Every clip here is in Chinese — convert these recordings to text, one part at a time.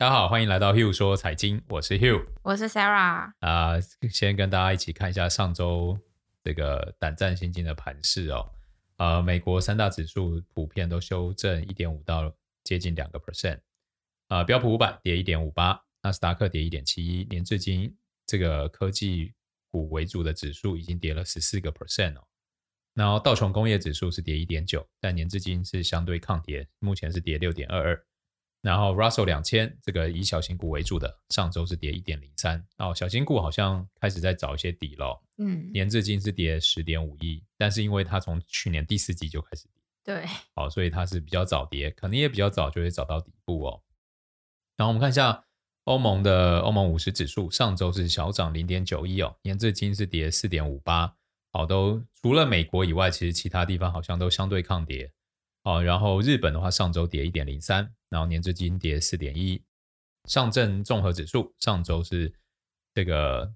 大家好，欢迎来到 Hugh 说财经，我是 Hugh，我是 Sarah。啊、呃，先跟大家一起看一下上周这个胆战心惊的盘势哦。呃，美国三大指数普遍都修正一点五到接近两个 percent。啊，标普五百跌一点五八，纳斯达克跌一点七一，年至今这个科技股为主的指数已经跌了十四个 percent 哦。然后道琼工业指数是跌一点九，但年至今是相对抗跌，目前是跌六点二二。然后 Russell 两千这个以小型股为主的，上周是跌一点零三哦，小型股好像开始在找一些底了。嗯，年至今是跌十点五亿，但是因为它从去年第四季就开始跌，对，好，所以它是比较早跌，可能也比较早就会找到底部哦。然后我们看一下欧盟的欧盟五十指数，上周是小涨零点九一哦，年至今是跌四点五八，好，都除了美国以外，其实其他地方好像都相对抗跌。哦，然后日本的话，上周跌一点零三，然后年至今跌四点一。上证综合指数上周是这个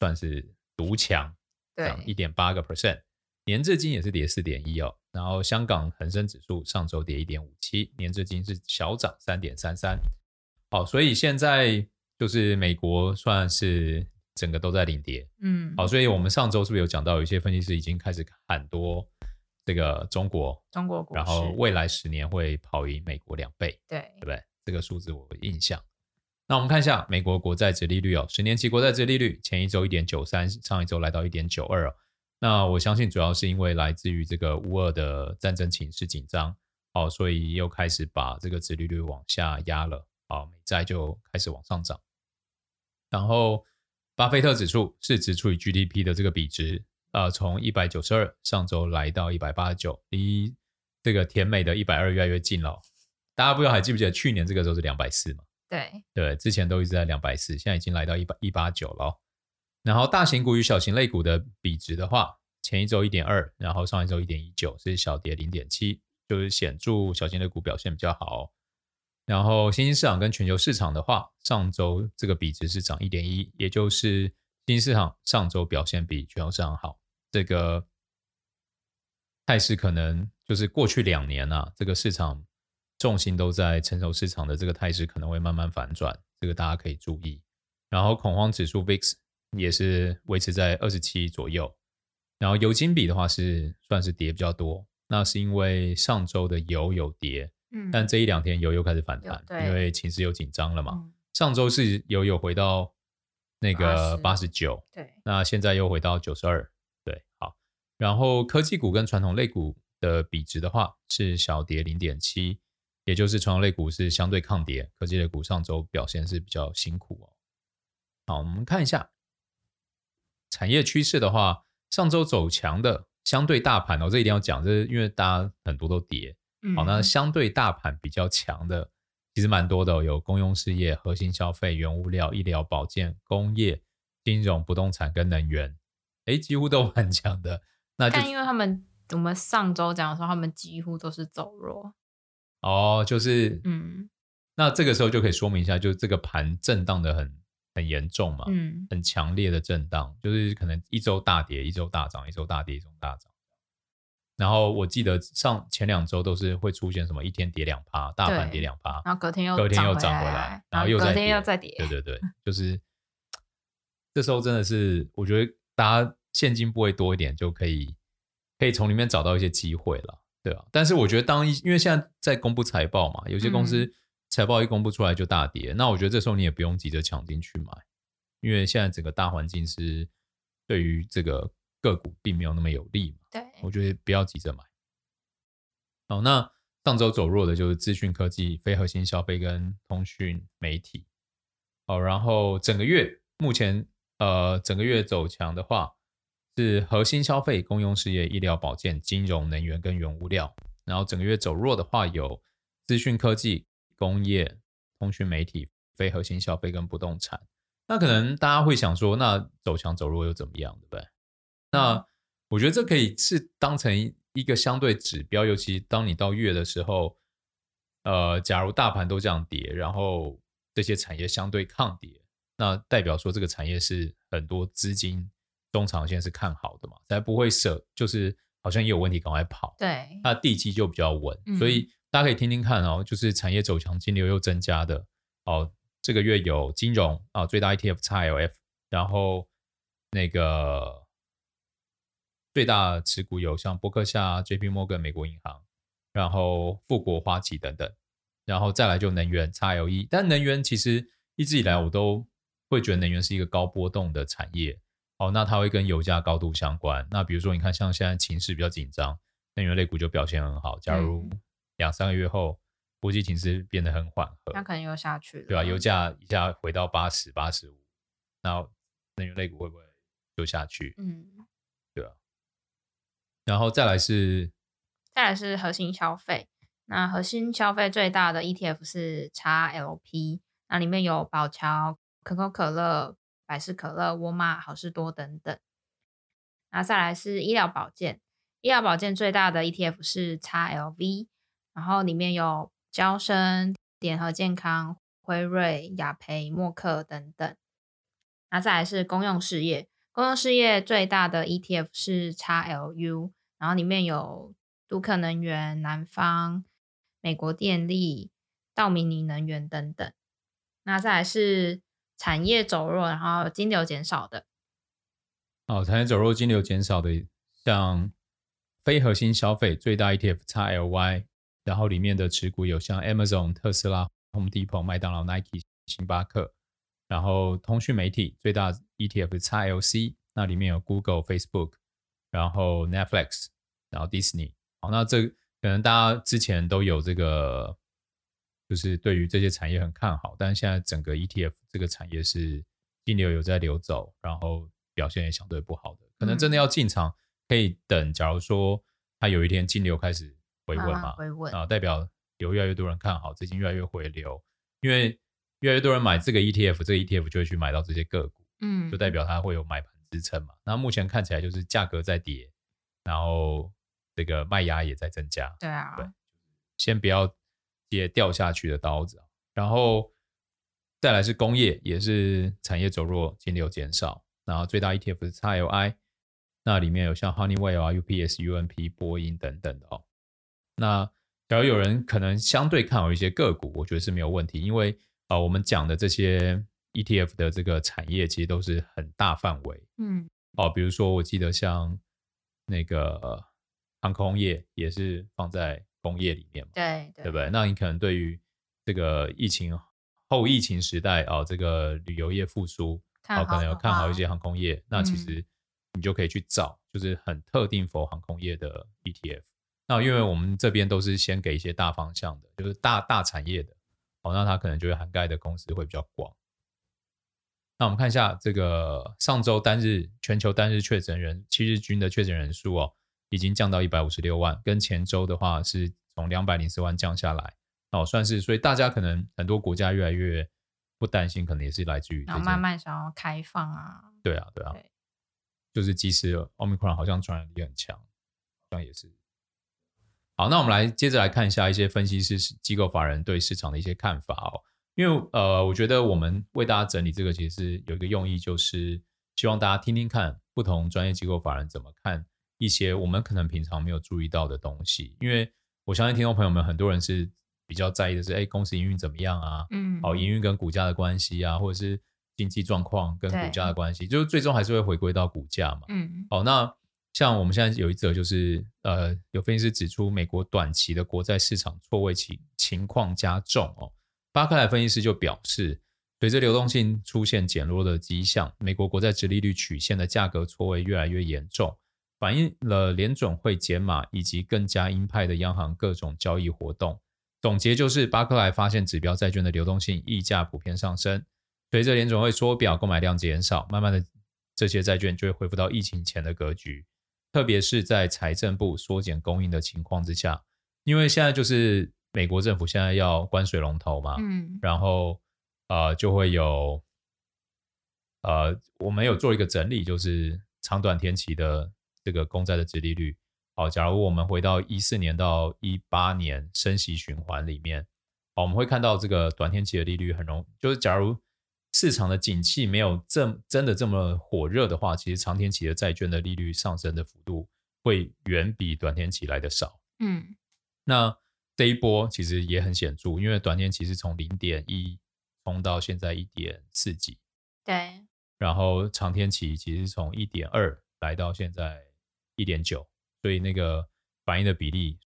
算是独强，涨一点八个 percent，年至今也是跌四点一哦。然后香港恒生指数上周跌一点五七，年至今是小涨三点三三。好，所以现在就是美国算是整个都在领跌，嗯，好，所以我们上周是不是有讲到，有一些分析师已经开始很多？这个中国，中国股市，然后未来十年会跑赢美国两倍，对，对不对？这个数字我有印象。那我们看一下美国国债殖利率哦，十年期国债殖利率前一周一点九三，上一周来到一点九二哦。那我相信主要是因为来自于这个乌俄的战争情势紧张，哦，所以又开始把这个殖利率往下压了，哦，美债就开始往上涨。然后巴菲特指数市值除以 GDP 的这个比值。呃，从一百九十二上周来到一百八十九，离这个甜美的一百二越来越近了。大家不知道还记不记得去年这个时候是两百四嘛？对对，之前都一直在两百四，现在已经来到一百一八九了。然后大型股与小型类股的比值的话，前一周一点二，然后上一周一点一九，是小跌零点七，就是显著小型类股表现比较好。然后新兴市场跟全球市场的话，上周这个比值是涨一点一，也就是新兴市场上周表现比全球市场好。这个态势可能就是过去两年啊，这个市场重心都在成熟市场的这个态势可能会慢慢反转，这个大家可以注意。然后恐慌指数 VIX 也是维持在二十七左右。然后油金比的话是算是跌比较多，那是因为上周的油有跌，嗯，但这一两天油又开始反弹，因为情势又紧张了嘛。嗯、上周是油有回到那个八十九，对，那现在又回到九十二。然后科技股跟传统类股的比值的话是小跌零点七，也就是传统类股是相对抗跌，科技类股上周表现是比较辛苦哦。好，我们看一下产业趋势的话，上周走强的相对大盘哦，这一定要讲，这是因为大家很多都跌。好，那相对大盘比较强的其实蛮多的哦，有公用事业、核心消费、原物料、医疗保健、工业、金融、不动产跟能源，诶，几乎都很强的。那但因为他们，我们上周讲的时候，他们几乎都是走弱。哦，就是，嗯，那这个时候就可以说明一下，就是这个盘震荡的很很严重嘛，嗯，很强烈的震荡，就是可能一周大跌，一周大涨，一周大跌，一周大涨。然后我记得上前两周都是会出现什么一天跌两趴，大盘跌两趴，然后隔天又隔天又涨回来，然后又，隔天又再跌，对对对，就是 这时候真的是，我觉得大家。现金部位多一点就可以，可以从里面找到一些机会了，对啊？但是我觉得当一，因为现在在公布财报嘛，有些公司财报一公布出来就大跌，嗯，那我觉得这时候你也不用急着抢进去买，因为现在整个大环境是对于这个个股并没有那么有利嘛。对，我觉得不要急着买。好，那上周走弱的就是资讯科技、非核心消费跟通讯媒体。好，然后整个月目前呃整个月走强的话。是核心消费、公用事业、医疗保健、金融、能源跟原物料。然后整个月走弱的话，有资讯科技、工业、通讯媒体、非核心消费跟不动产。那可能大家会想说，那走强走弱又怎么样，对不对？那我觉得这可以是当成一个相对指标，尤其当你到月的时候，呃，假如大盘都这样跌，然后这些产业相对抗跌，那代表说这个产业是很多资金。中长线是看好的嘛，才不会舍，就是好像也有问题，赶快跑。对，那地基就比较稳，嗯，所以大家可以听听看哦，就是产业走强，金流又增加的，哦，这个月有金融啊，最大 ETF XLF，然后那个最大持股有像伯克夏、JP Morgan、美国银行，然后富国、花旗等等，然后再来就能源 XLE，但能源其实一直以来我都会觉得能源是一个高波动的产业。哦，那它会跟油价高度相关。那比如说，你看像现在情势比较紧张，能源类股就表现很好。假如两三个月后，国际情势变得很缓和，那可能又下去了，对吧、啊？油价一下回到八十八十五，那能源类股会不会就下去？嗯，对啊。然后再来是，再来是核心消费。那核心消费最大的 ETF 是 XLP，那里面有宝侨、可口可乐。百事可乐、沃尔玛、好事多等等，那再来是医疗保健，医疗保健最大的 ETF 是 XLV，然后里面有娇生、联合健康、辉瑞、雅培、默克等等。那再来是公用事业，公用事业最大的 ETF 是 XLU，然后里面有杜克能源、南方、美国电力、道明尼能源等等。那再来是。产业走弱，然后金流减少的。哦，产业走弱，金流减少的，像非核心消费最大 ETF XLY，然后里面的持股有像 Amazon、特斯拉、Home Depot、麦当劳、Nike、星巴克，然后通讯媒体最大 ETF XLC，那里面有 Google、Facebook，然后 Netflix，然后 Disney。好，那这可能大家之前都有这个。就是对于这些产业很看好，但是现在整个 ETF 这个产业是金流有在流走，然后表现也相对不好的，可能真的要进场，可以等。假如说它有一天金流开始回稳嘛，回稳啊，代表有越来越多人看好，资金越来越回流，因为越来越多人买这个 ETF，这个 ETF 就会去买到这些个股，嗯，就代表它会有买盘支撑嘛。那目前看起来就是价格在跌，然后这个卖压也在增加，对啊，对，先不要。接掉下去的刀子，然后再来是工业，也是产业走弱，金流减少。然后最大 ETF 是 XLI，那里面有像 Honeywell 啊、UPS、UNP、波音等等的哦。那假如有人可能相对看好一些个股，我觉得是没有问题，因为啊、呃，我们讲的这些 ETF 的这个产业其实都是很大范围，嗯，哦，比如说我记得像那个航空业也是放在。工业里面嘛，对对，对不对？那你可能对于这个疫情后疫情时代啊、哦，这个旅游业复苏，哦，可能有看好一些航空业，那其实你就可以去找，就是很特定 for 航空业的 ETF。那因为我们这边都是先给一些大方向的，就是大大产业的，哦，那它可能就会涵盖的公司会比较广。那我们看一下这个上周单日全球单日确诊人七日均的确诊人数哦。已经降到一百五十六万，跟前周的话是从两百零四万降下来，哦，算是，所以大家可能很多国家越来越不担心，可能也是来自于然后慢慢想要开放啊，对啊，对啊，对就是即使 Omicron 好像传染力很强，好像也是。好，那我们来接着来看一下一些分析师机构法人对市场的一些看法哦，因为呃，我觉得我们为大家整理这个其实有一个用意，就是希望大家听听看不同专业机构法人怎么看。一些我们可能平常没有注意到的东西，因为我相信听众朋友们很多人是比较在意的是，哎，公司营运怎么样啊？嗯，好，营运跟股价的关系啊，或者是经济状况跟股价的关系，就是最终还是会回归到股价嘛。嗯，好，那像我们现在有一则就是，呃，有分析师指出，美国短期的国债市场错位情情况加重哦。巴克莱分析师就表示，随着流动性出现减弱的迹象，美国国债殖利率曲线的价格错位越来越严重。反映了联准会减码以及更加鹰派的央行各种交易活动。总结就是，巴克莱发现指标债券的流动性溢价普遍上升，随着联准会缩表，购买量减少，慢慢的这些债券就会恢复到疫情前的格局。特别是在财政部缩减供应的情况之下，因为现在就是美国政府现在要关水龙头嘛，嗯，然后呃就会有呃我们有做一个整理，就是长短天期的。这个公债的殖利率，好，假如我们回到一四年到一八年升息循环里面，好，我们会看到这个短天期的利率很容，就是假如市场的景气没有这真的这么火热的话，其实长天期的债券的利率上升的幅度会远比短天期来的少。嗯，那这一波其实也很显著，因为短天期是从零点一冲到现在一点四几，对，然后长天期其实从一点二来到现在一点九，所以那个反应的比例，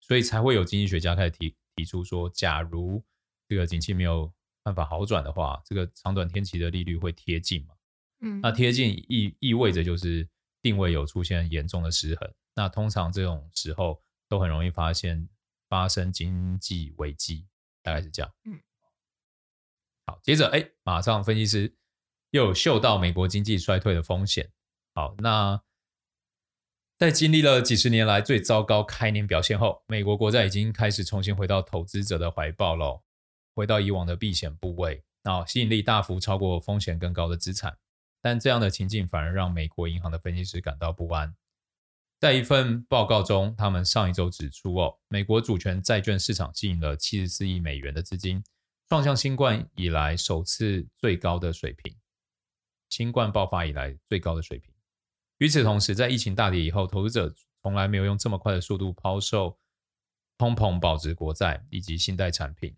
所以才会有经济学家开始提提出说，假如这个景气没有办法好转的话，这个长短天期的利率会贴近嘛？嗯，那贴近意意味着就是定位有出现严重的失衡，那通常这种时候都很容易发现发生经济危机。大概是这样，嗯，好，接着，哎，马上分析师又有嗅到美国经济衰退的风险。好，那在经历了几十年来最糟糕开年表现后，美国国债已经开始重新回到投资者的怀抱喽，回到以往的避险部位，那吸引力大幅超过风险更高的资产。但这样的情境反而让美国银行的分析师感到不安。在一份报告中，他们上一周指出，哦，美国主权债券市场吸引了七十四亿美元的资金，创下新冠以来首次最高的水平，新冠爆发以来最高的水平。与此同时，在疫情大跌以后，投资者从来没有用这么快的速度抛售通膨保值国债以及信贷产品。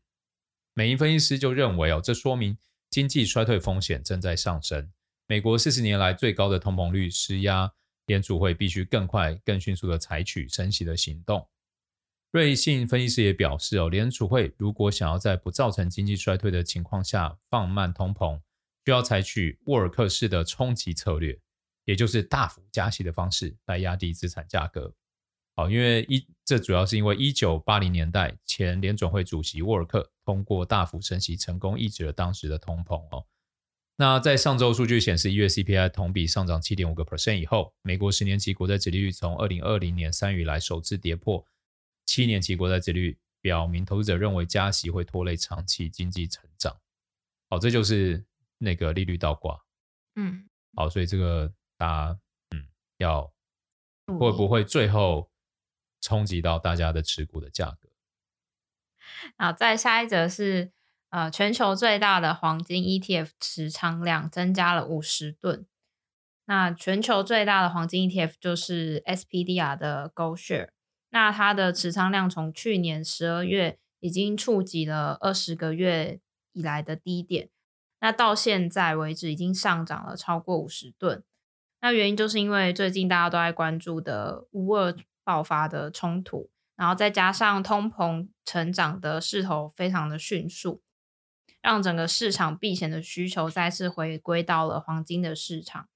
美银分析师就认为，哦，这说明经济衰退风险正在上升。美国四十年来最高的通膨率施压。联储会必须更快、更迅速地采取升息的行动。瑞信分析师也表示，哦，联储会如果想要在不造成经济衰退的情况下放慢通膨，需要采取沃尔克式的冲击策略，也就是大幅加息的方式来压低资产价格。好，因为一这主要是因为一九八零年代前联准会主席沃尔克通过大幅升息，成功抑制了当时的通膨哦。那在上周数据显示，一月 CPI 同比上涨七点五个 percent 以后，美国十年期国债殖利率从二零二零年三月以来首次跌破七年期国债殖利率，表明投资者认为加息会拖累长期经济成长。好，这就是那个利率倒挂。嗯，好，所以这个大家嗯要会不会最后冲击到大家的持股的价格？好，再下一则是。呃，全球最大的黄金 ETF 持仓量增加了五十吨。那全球最大的黄金 ETF 就是 SPDR 的 Gold Share。那它的持仓量从去年十二月已经触及了二十个月以来的低点。那到现在为止已经上涨了超过五十吨。那原因就是因为最近大家都在关注的乌俄爆发的冲突，然后再加上通膨成长的势头非常的迅速。让整个市场避险的需求再次回归到了黄金的市场，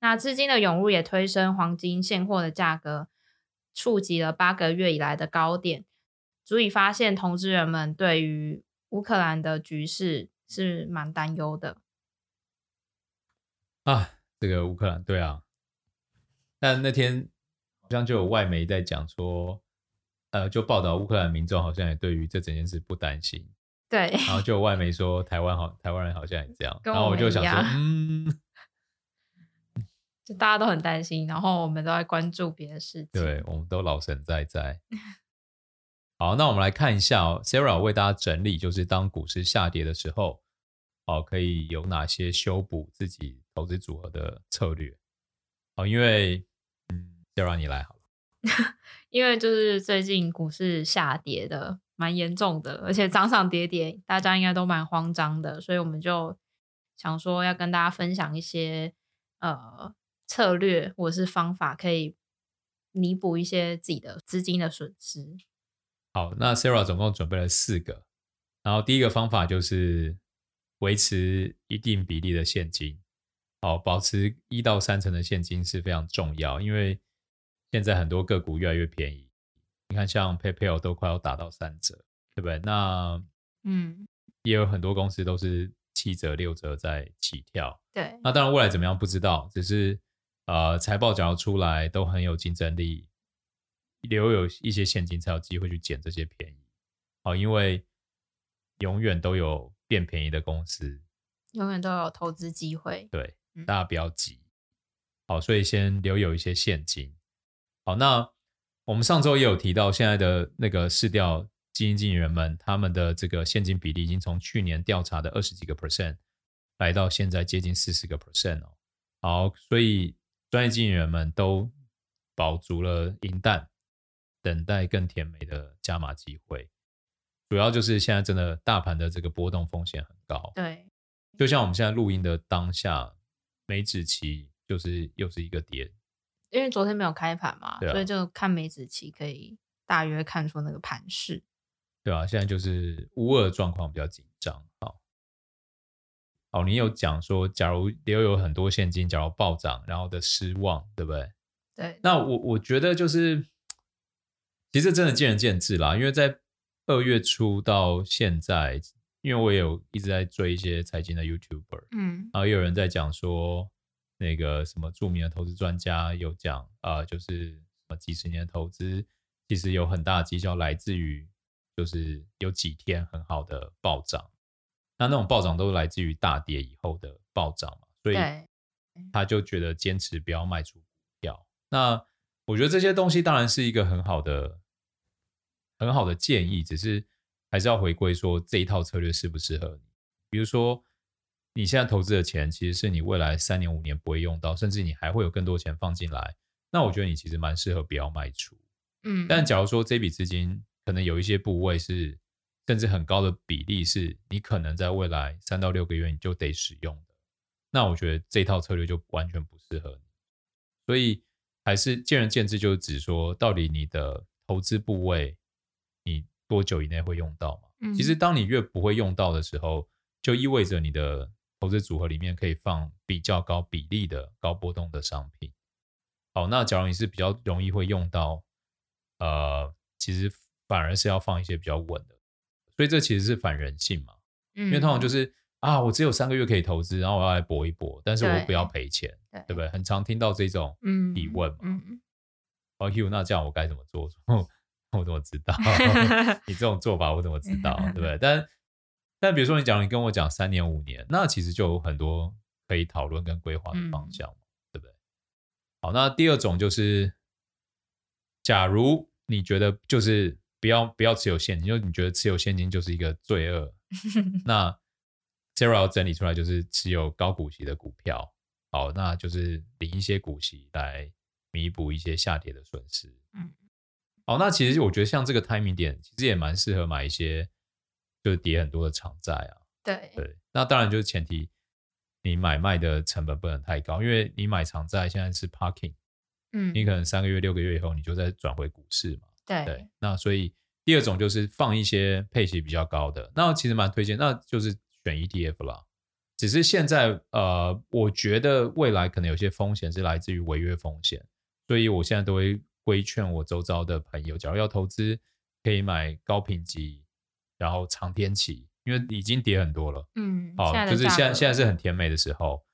那资金的涌入也推升黄金现货的价格，触及了八个月以来的高点，足以发现投资人们对于乌克兰的局势是蛮担忧的。啊，这个乌克兰，对啊，但那天好像就有外媒在讲说，呃，就报道乌克兰民众好像也对于这整件事不担心。对，然后 就有外媒说台湾好，台湾人好像也这样，然后我就想说，嗯，就大家都很担心，然后我们都在关注别的事情，对，我们都老神在在。好，那我们来看一下哦，Sarah 为大家整理，就是当股市下跌的时候，哦，可以有哪些修补自己投资组合的策略？哦，因为，嗯，Sarah 你来好了，因为就是最近股市下跌的。蛮严重的，而且涨涨跌跌，大家应该都蛮慌张的，所以我们就想说要跟大家分享一些呃策略或者是方法，可以弥补一些自己的资金的损失。好，那 Sarah 总共准备了四个，然后第一个方法就是维持一定比例的现金，好，保持一到三成的现金是非常重要，因为现在很多个股越来越便宜。你看，像 PayPal 都快要打到三折，对不对？那嗯，也有很多公司都是七折、六折在起跳。对，那当然未来怎么样不知道，只是呃，财报只要出来都很有竞争力，留有一些现金才有机会去捡这些便宜。好，因为永远都有变便宜的公司，永远都有投资机会。对，大家不要急。嗯、好，所以先留有一些现金。好，那。我们上周也有提到，现在的那个市调基金经理人们，他们的这个现金比例已经从去年调查的二十几个 percent，来到现在接近四十个 percent 哦。好，所以专业经理人们都保足了银弹，等待更甜美的加码机会。主要就是现在真的大盘的这个波动风险很高。对，就像我们现在录音的当下，美指期就是又是一个跌，因为昨天没有开盘嘛，啊，所以就看美指期可以大约看出那个盘势。对啊，现在就是乌二状况比较紧张。好，好，你有讲说，假如留有很多现金，假如暴涨，然后的失望，对不对？对。那我我觉得就是，其实真的见仁见智啦。因为在二月初到现在，因为我也有一直在追一些财经的 YouTuber，嗯，然后也有人在讲说，那个什么著名的投资专家有讲啊、呃，就是什么几十年的投资，其实有很大的绩效来自于。就是有几天很好的暴涨，那那种暴涨都来自于大跌以后的暴涨嘛，所以他就觉得坚持不要卖出股票。那我觉得这些东西当然是一个很好的、很好的建议，只是还是要回归说这一套策略适不适合你。比如说你现在投资的钱其实是你未来三年、五年不会用到，甚至你还会有更多钱放进来，那我觉得你其实蛮适合不要卖出。嗯，但假如说这笔资金，可能有一些部位是，甚至很高的比例是你可能在未来三到六个月你就得使用的，那我觉得这套策略就完全不适合你。所以还是见仁见智，就是指说到底你的投资部位你多久以内会用到嘛？嗯。其实当你越不会用到的时候，就意味着你的投资组合里面可以放比较高比例的高波动的商品。好，那假如你是比较容易会用到，呃，其实。反而是要放一些比较稳的，所以这其实是反人性嘛。嗯，因为通常就是啊，我只有三个月可以投资，然后我要来搏一搏，但是我不要赔钱，对，对不对？很常听到这种疑问嘛。嗯嗯。哦，Hugh，那这样我该怎么做？我怎么知道？你这种做法我怎么知道？对不对？但但比如说你讲，你跟我讲三年五年，那其实就有很多可以讨论跟规划的方向，嗯，对不对？好，那第二种就是，假如你觉得就是。不要不要持有现金，因为你觉得持有现金就是一个罪恶。那 Sarah 要整理出来就是持有高股息的股票，好，那就是领一些股息来弥补一些下跌的损失。嗯，好，那其实我觉得像这个 timing 点，其实也蛮适合买一些就是跌很多的长债啊。对对，那当然就是前提你买卖的成本不能太高，因为你买长债现在是 parking，嗯，你可能三个月六个月以后你就再转回股市嘛。对，对，那所以第二种就是放一些配息比较高的，那其实蛮推荐，那就是选 ETF 啦。只是现在呃，我觉得未来可能有些风险是来自于违约风险，所以我现在都会规劝我周遭的朋友，假如要投资，可以买高评级，然后长天期，因为已经跌很多了。嗯，好，就是现在现在是很甜美的时候，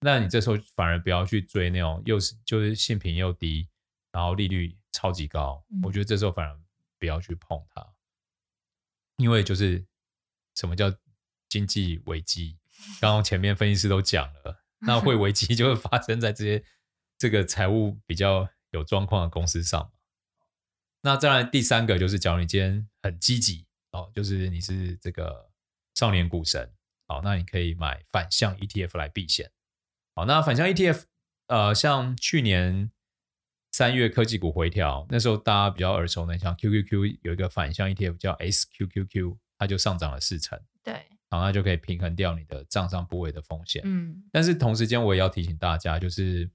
那你这时候反而不要去追那种又是就是性评又低，然后利率。超级高，我觉得这时候反而不要去碰它，嗯、因为就是什么叫经济危机？刚刚前面分析师都讲了，那会危机就会发生在这些这个财务比较有状况的公司上。那再来第三个就是，假如你今天很积极哦，就是你是这个少年股神，好，那你可以买反向 ETF 来避险。好，那反向 ETF，呃，像去年。三月科技股回调，那时候大家比较耳熟能详，QQQ 有一个反向 ETF 叫 SQQQ，它就上涨了四成。对，然后它就可以平衡掉你的账上部位的风险。嗯，但是同时间我也要提醒大家，就是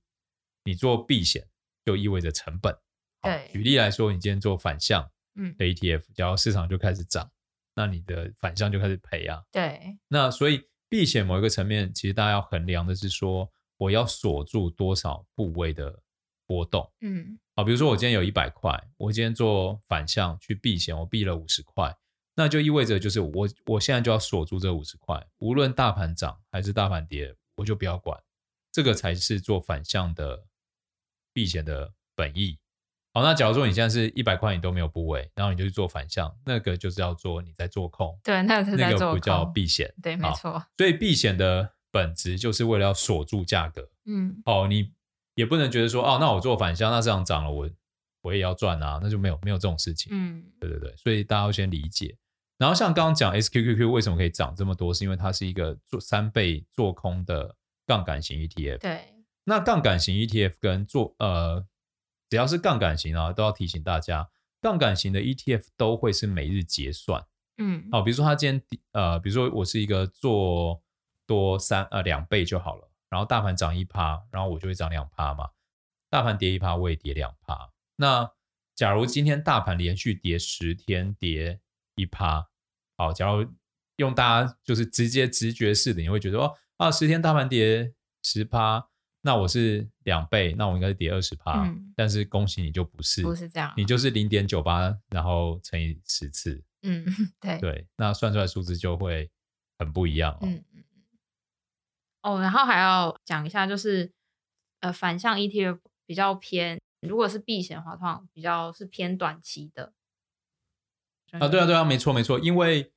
你做避险就意味着成本。对，举例来说，你今天做反向的 ETF，嗯，假如市场就开始涨，那你的反向就开始赔啊。对，那所以避险某一个层面，其实大家要衡量的是说，我要锁住多少部位的。波动，嗯，好，比如说我今天有一百块，我今天做反向去避险，我避了五十块，那就意味着就是我我现在就要锁住这五十块，无论大盘涨还是大盘跌，我就不要管，这个才是做反向的避险的本意。好，那假如说你现在是一百块你都没有部位，然后你就去做反向，那个就是要做你在做空，对，那个那个不叫避险，对，没错。所以避险的本质就是为了要锁住价格，嗯，好，你。也不能觉得说哦，那我做反向，那市场涨了，我我也要赚啊，那就没有没有这种事情。嗯，对对对，所以大家要先理解。然后像刚刚讲 SQQQ 为什么可以涨这么多，是因为它是一个做三倍做空的杠杆型 ETF。对，那杠杆型 ETF 跟做呃，只要是杠杆型啊，都要提醒大家，杠杆型的 ETF 都会是每日结算。嗯，好，比如说他今天呃，比如说我是一个做多三呃两倍就好了，然后大盘涨一趴，然后我就会涨两趴嘛。大盘跌一趴，我也跌两趴。那假如今天大盘连续跌十天，跌一趴，好，假如用大家就是直接直觉式的，你会觉得哦啊，十天大盘跌十趴，那我是两倍，那我应该是跌二十趴。嗯，但是恭喜你就不是，不是这样，你就是零点九八，然后乘以十次。嗯，对对，那算出来数字就会很不一样哦。嗯嗯哦，然后还要讲一下，就是呃，反向 ETF 比较偏，如果是避险的话，通常比较是偏短期的。啊，对啊，对啊，没错，没错。因为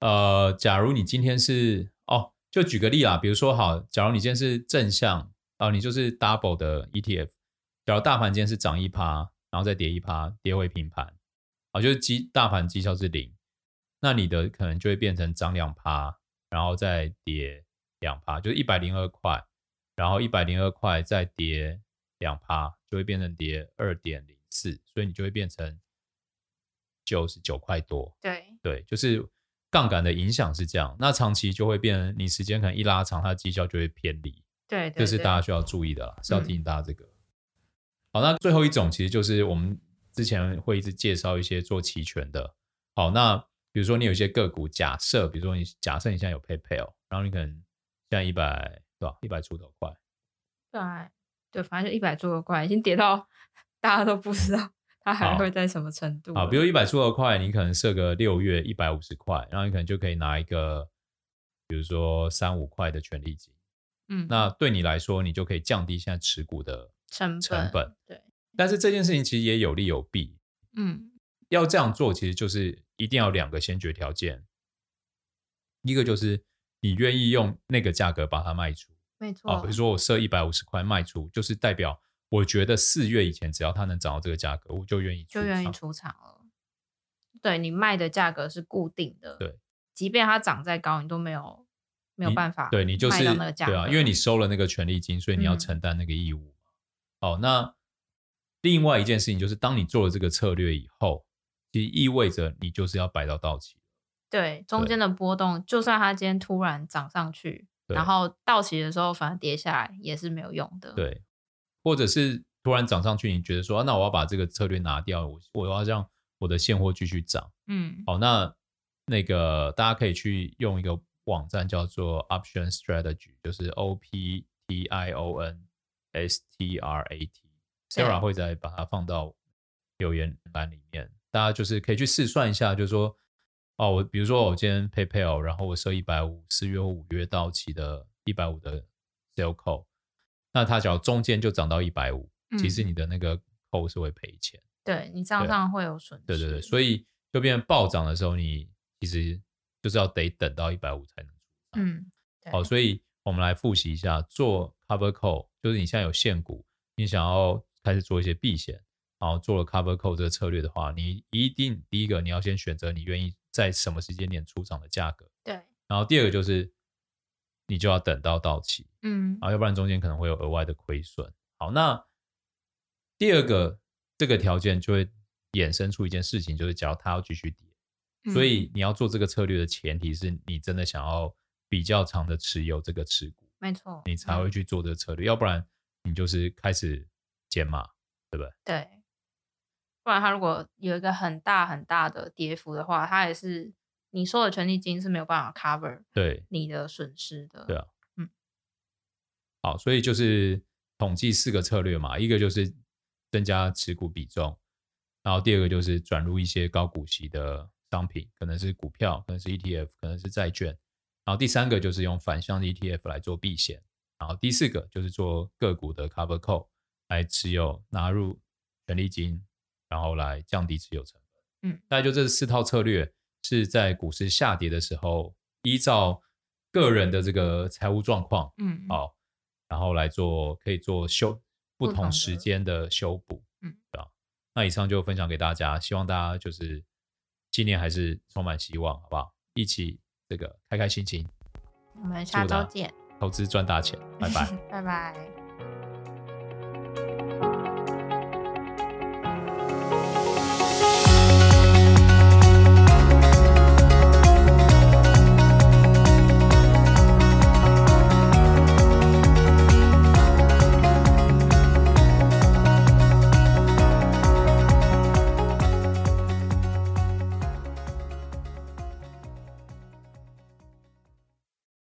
呃，假如你今天是哦，就举个例啦，比如说好，假如你今天是正向啊，你就是 double 的 ETF，假如大盘今天是涨一趴，然后再跌一趴，跌回平盘。啊，就是基大盘绩效是零，那你的可能就会变成涨两趴，然后再跌两趴，就是一百零二块，然后一百零二块再跌两趴，就会变成跌二点零四，所以你就会变成九十九块多。对对，就是杠杆的影响是这样，那长期就会变成你时间可能一拉长，它的绩效就会偏离。对，这是大家需要注意的啦，是要提醒大家这个。嗯、好，那最后一种其实就是我们。之前会一直介绍一些做期权的，好，那比如说你有一些个股，假设，比如说你假设你现在有 PayPal，然后你可能现在一百对吧，一百出头块，对对，反正就一百出头块，已经跌到大家都不知道它还会在什么程度。啊，比如一百出头块，你可能设个六月一百五十块，然后你可能就可以拿一个，比如说三五块的权利金，嗯，那对你来说，你就可以降低现在持股的成成本，对。但是这件事情其实也有利有弊，嗯，要这样做其实就是一定要两个先决条件，一个就是你愿意用那个价格把它卖出，没。错，啊，比如。说我设一百五十块卖出，就是代表我觉得四月以前只要它能涨到这个价格，我就愿意出就愿意出场了。对，你卖的价格是固定的，对，即便它涨再高，你都没有没有办法，对你就是对啊，因为你收了那个权利金，所以你要承担那个义务。哦、嗯，那。另外一件事情就是，当你做了这个策略以后，其实意味着你就是要摆到到期。对，中间的波动，就算它今天突然涨上去，然后到期的时候反而跌下来，也是没有用的。对，或者是突然涨上去，你觉得说，啊、那我要把这个策略拿掉，我我要让我的现货继续涨。嗯，好，那那个大家可以去用一个网站叫做 Option Strategy，就是 O P T I O N S T R A T。Sarah 会再把它放到留言板里面，大家就是可以去试算一下，就是说，哦，我比如说我今天 PayPal，然后我设一百五，四月或五月到期的一百五的 Sell Call，那它只要中间就涨到一百五，其实你的那个 Call 是会赔钱，对你账上会有损失，对对对，所以就变成暴涨的时候，你其实就是要得等到一百五才能出场，嗯，好，所以我们来复习一下，做 Cover Call 就是你现在有现股，你想要。开始做一些避险，然后做了 cover call 这个策略的话，你一定第一个你要先选择你愿意在什么时间点出场的价格，对。然后第二个就是你就要等到到期，嗯，啊要不然中间可能会有额外的亏损。好，那第二个这个条件就会衍生出一件事情，就是假如它要继续跌，嗯，所以你要做这个策略的前提是你真的想要比较长的持有这个持股，没错，你才会去做这个策略，嗯，要不然你就是开始。减码，对不对？对，不然它如果有一个很大很大的跌幅的话，它也是你收的权利金是没有办法 cover 对你的损失的。对啊，嗯，好，所以就是统计四个策略嘛，一个就是增加持股比重，然后第二个就是转入一些高股息的商品，可能是股票，可能是 ETF，可能是债券，然后第三个就是用反向的 ETF 来做避险，然后第四个就是做个股的 cover call。来持有纳入权利金，然后来降低持有成本。嗯，大概就这四套策略是在股市下跌的时候，依照个人的这个财务状况，嗯，好，然后来做可以做修不同时间的修补。嗯，对吧？那以上就分享给大家，希望大家就是今年还是充满希望，好不好？一起这个开开心心。我们下周见，投资赚大钱，拜拜，拜拜。